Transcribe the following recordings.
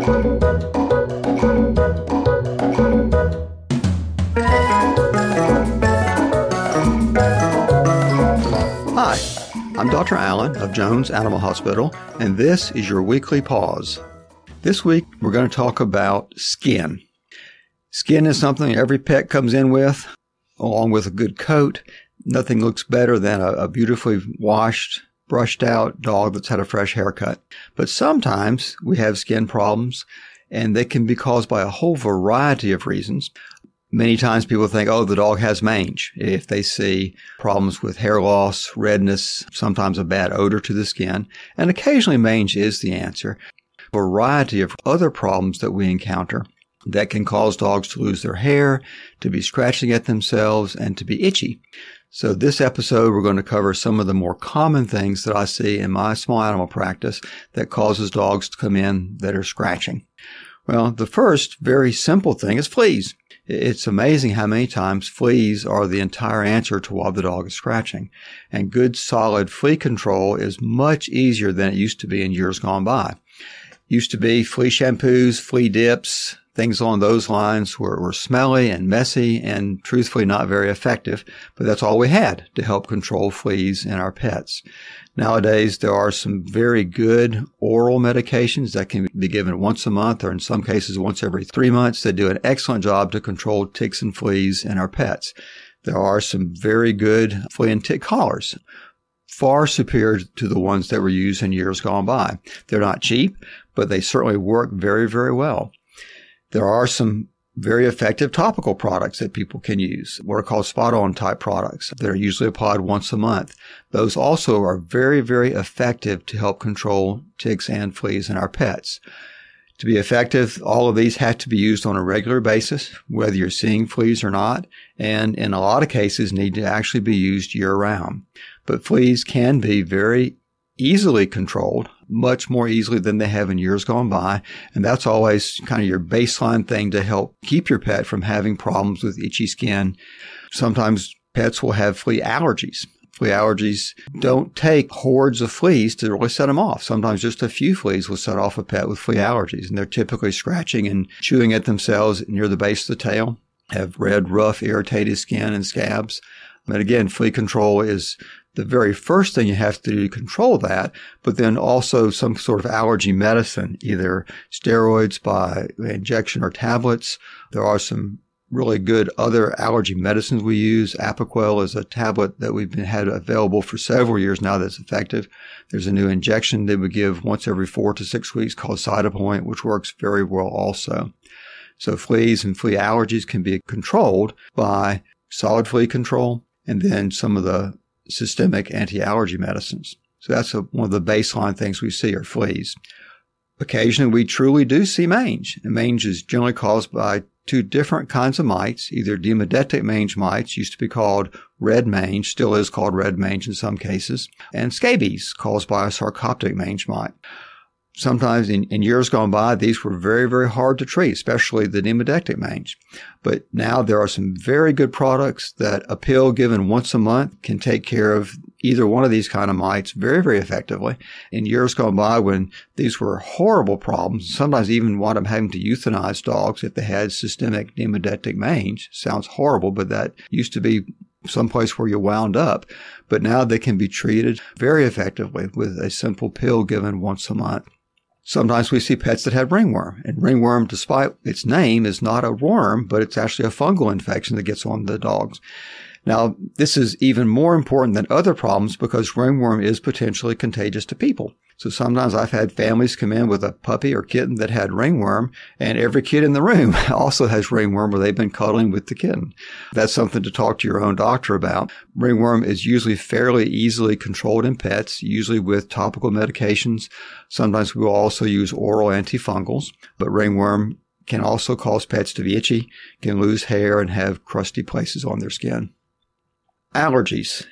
Hi, I'm Dr. Allen of Jones Animal Hospital, and this is your weekly pause. This week, we're going to talk about skin. Skin is something every pet comes in with, along with a good coat. Nothing looks better than a, a beautifully washed, brushed out dog that's had a fresh haircut. But sometimes we have skin problems, and they can be caused by a whole variety of reasons. Many times people think, oh, the dog has mange. If they see problems with hair loss, redness, sometimes a bad odor to the skin, and occasionally mange is the answer. A variety of other problems that we encounter that can cause dogs to lose their hair, to be scratching at themselves, and to be itchy. So this episode, we're going to cover some of the more common things that I see in my small animal practice that causes dogs to come in that are scratching. Well, the first very simple thing is fleas. It's amazing how many times fleas are the entire answer to why the dog is scratching. And good solid flea control is much easier than it used to be in years gone by. Used to be flea shampoos, flea dips, things along those lines were, were smelly and messy and truthfully not very effective, but that's all we had to help control fleas in our pets. Nowadays, there are some very good oral medications that can be given once a month or in some cases once every three months that do an excellent job to control ticks and fleas in our pets. There are some very good flea and tick collars far superior to the ones that were used in years gone by. They're not cheap, but they certainly work very, very well. There are some very effective topical products that people can use, what are called spot on type products that are usually applied once a month. Those also are very, very effective to help control ticks and fleas in our pets. To be effective, all of these have to be used on a regular basis, whether you're seeing fleas or not, and in a lot of cases need to actually be used year round. But fleas can be very easily controlled, much more easily than they have in years gone by. And that's always kind of your baseline thing to help keep your pet from having problems with itchy skin. Sometimes pets will have flea allergies. Flea allergies don't take hordes of fleas to really set them off. Sometimes just a few fleas will set off a pet with flea allergies, and they're typically scratching and chewing at themselves near the base of the tail, have red, rough, irritated skin and scabs. But again, flea control is the very first thing you have to do to control that, but then also some sort of allergy medicine, either steroids by injection or tablets. There are some really good other allergy medicines we use. Apoquel is a tablet that we've been had available for several years now that's effective. There's a new injection that we give once every four to six weeks called Cytopoint, which works very well also. So fleas and flea allergies can be controlled by solid flea control and then some of the systemic anti-allergy medicines. So that's a, one of the baseline things we see are fleas. Occasionally we truly do see mange. And mange is generally caused by two different kinds of mites, either demodectic mange mites, used to be called red mange, still is called red mange in some cases, and scabies caused by a sarcoptic mange mite sometimes in, in, years gone by, these were very, very hard to treat, especially the demodectic mange. But now there are some very good products that a pill given once a month can take care of either one of these kind of mites very, very effectively. In years gone by, when these were horrible problems, sometimes even wound up having to euthanize dogs if they had systemic demodectic mange. Sounds horrible, but that used to be someplace where you wound up. But now they can be treated very effectively with a simple pill given once a month. Sometimes we see pets that have ringworm, and ringworm, despite its name, is not a worm, but it's actually a fungal infection that gets on the dogs. Now, this is even more important than other problems because ringworm is potentially contagious to people. So sometimes I've had families come in with a puppy or kitten that had ringworm, and every kid in the room also has ringworm where they've been cuddling with the kitten. That's something to talk to your own doctor about. Ringworm is usually fairly easily controlled in pets, usually with topical medications. Sometimes we'll also use oral antifungals, but ringworm can also cause pets to be itchy, can lose hair, and have crusty places on their skin. Allergies.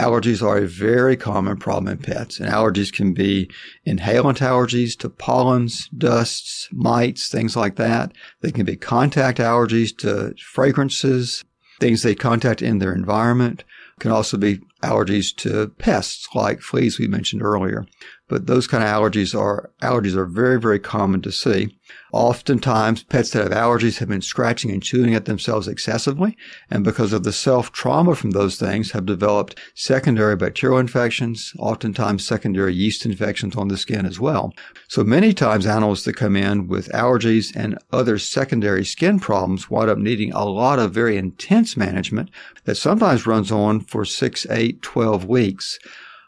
Allergies are a very common problem in pets, and allergies can be inhalant allergies to pollens, dusts, mites, things like that. They can be contact allergies to fragrances, things they contact in their environment. Can also be allergies to pests like fleas we mentioned earlier. but those kind of allergies are allergies are very, very common to see. Oftentimes, pets that have allergies have been scratching and chewing at themselves excessively, and because of the self trauma from those things, have developed secondary bacterial infections, oftentimes secondary yeast infections on the skin as well. So many times, animals that come in with allergies and other secondary skin problems wind up needing a lot of very intense management that sometimes runs on for six, eight, 12 weeks.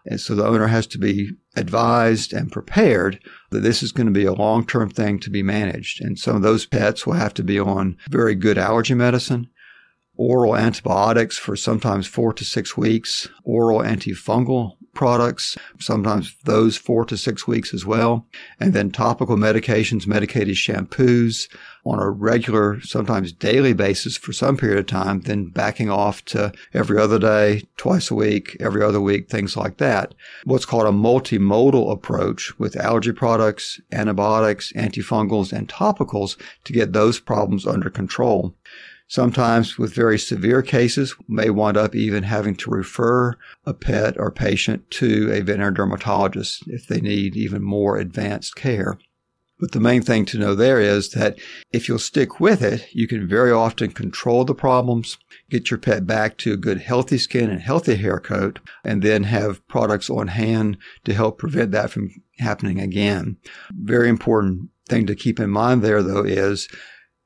And so the owner has to be advised and prepared that this is going to be a long term thing to be managed. And some of those pets will have to be on very good allergy medicine, oral antibiotics for sometimes four to six weeks, oral antifungal products, sometimes those four to six weeks as well. And then topical medications, medicated shampoos on a regular, sometimes daily basis for some period of time, then backing off to every other day, twice a week, every other week, things like that. What's called a multimodal approach with allergy products, antibiotics, antifungals, and topicals to get those problems under control. Sometimes with very severe cases, may wind up even having to refer a pet or patient to a veterinary dermatologist if they need even more advanced care. But the main thing to know there is that if you'll stick with it, you can very often control the problems, get your pet back to a good healthy skin and healthy hair coat, and then have products on hand to help prevent that from happening again. Very important thing to keep in mind there though is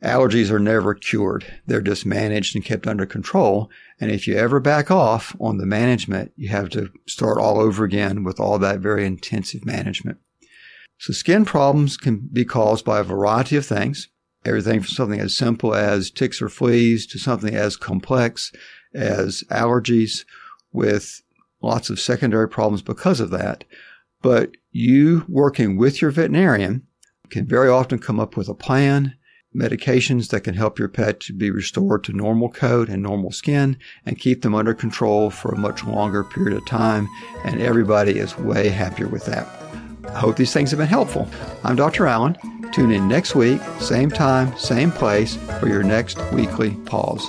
Allergies are never cured. They're just managed and kept under control. And if you ever back off on the management, you have to start all over again with all that very intensive management. So skin problems can be caused by a variety of things. Everything from something as simple as ticks or fleas to something as complex as allergies with lots of secondary problems because of that. But you working with your veterinarian can very often come up with a plan medications that can help your pet to be restored to normal coat and normal skin and keep them under control for a much longer period of time. And everybody is way happier with that. I hope these things have been helpful. I'm Dr. Allen. Tune in next week, same time, same place for your next weekly pause.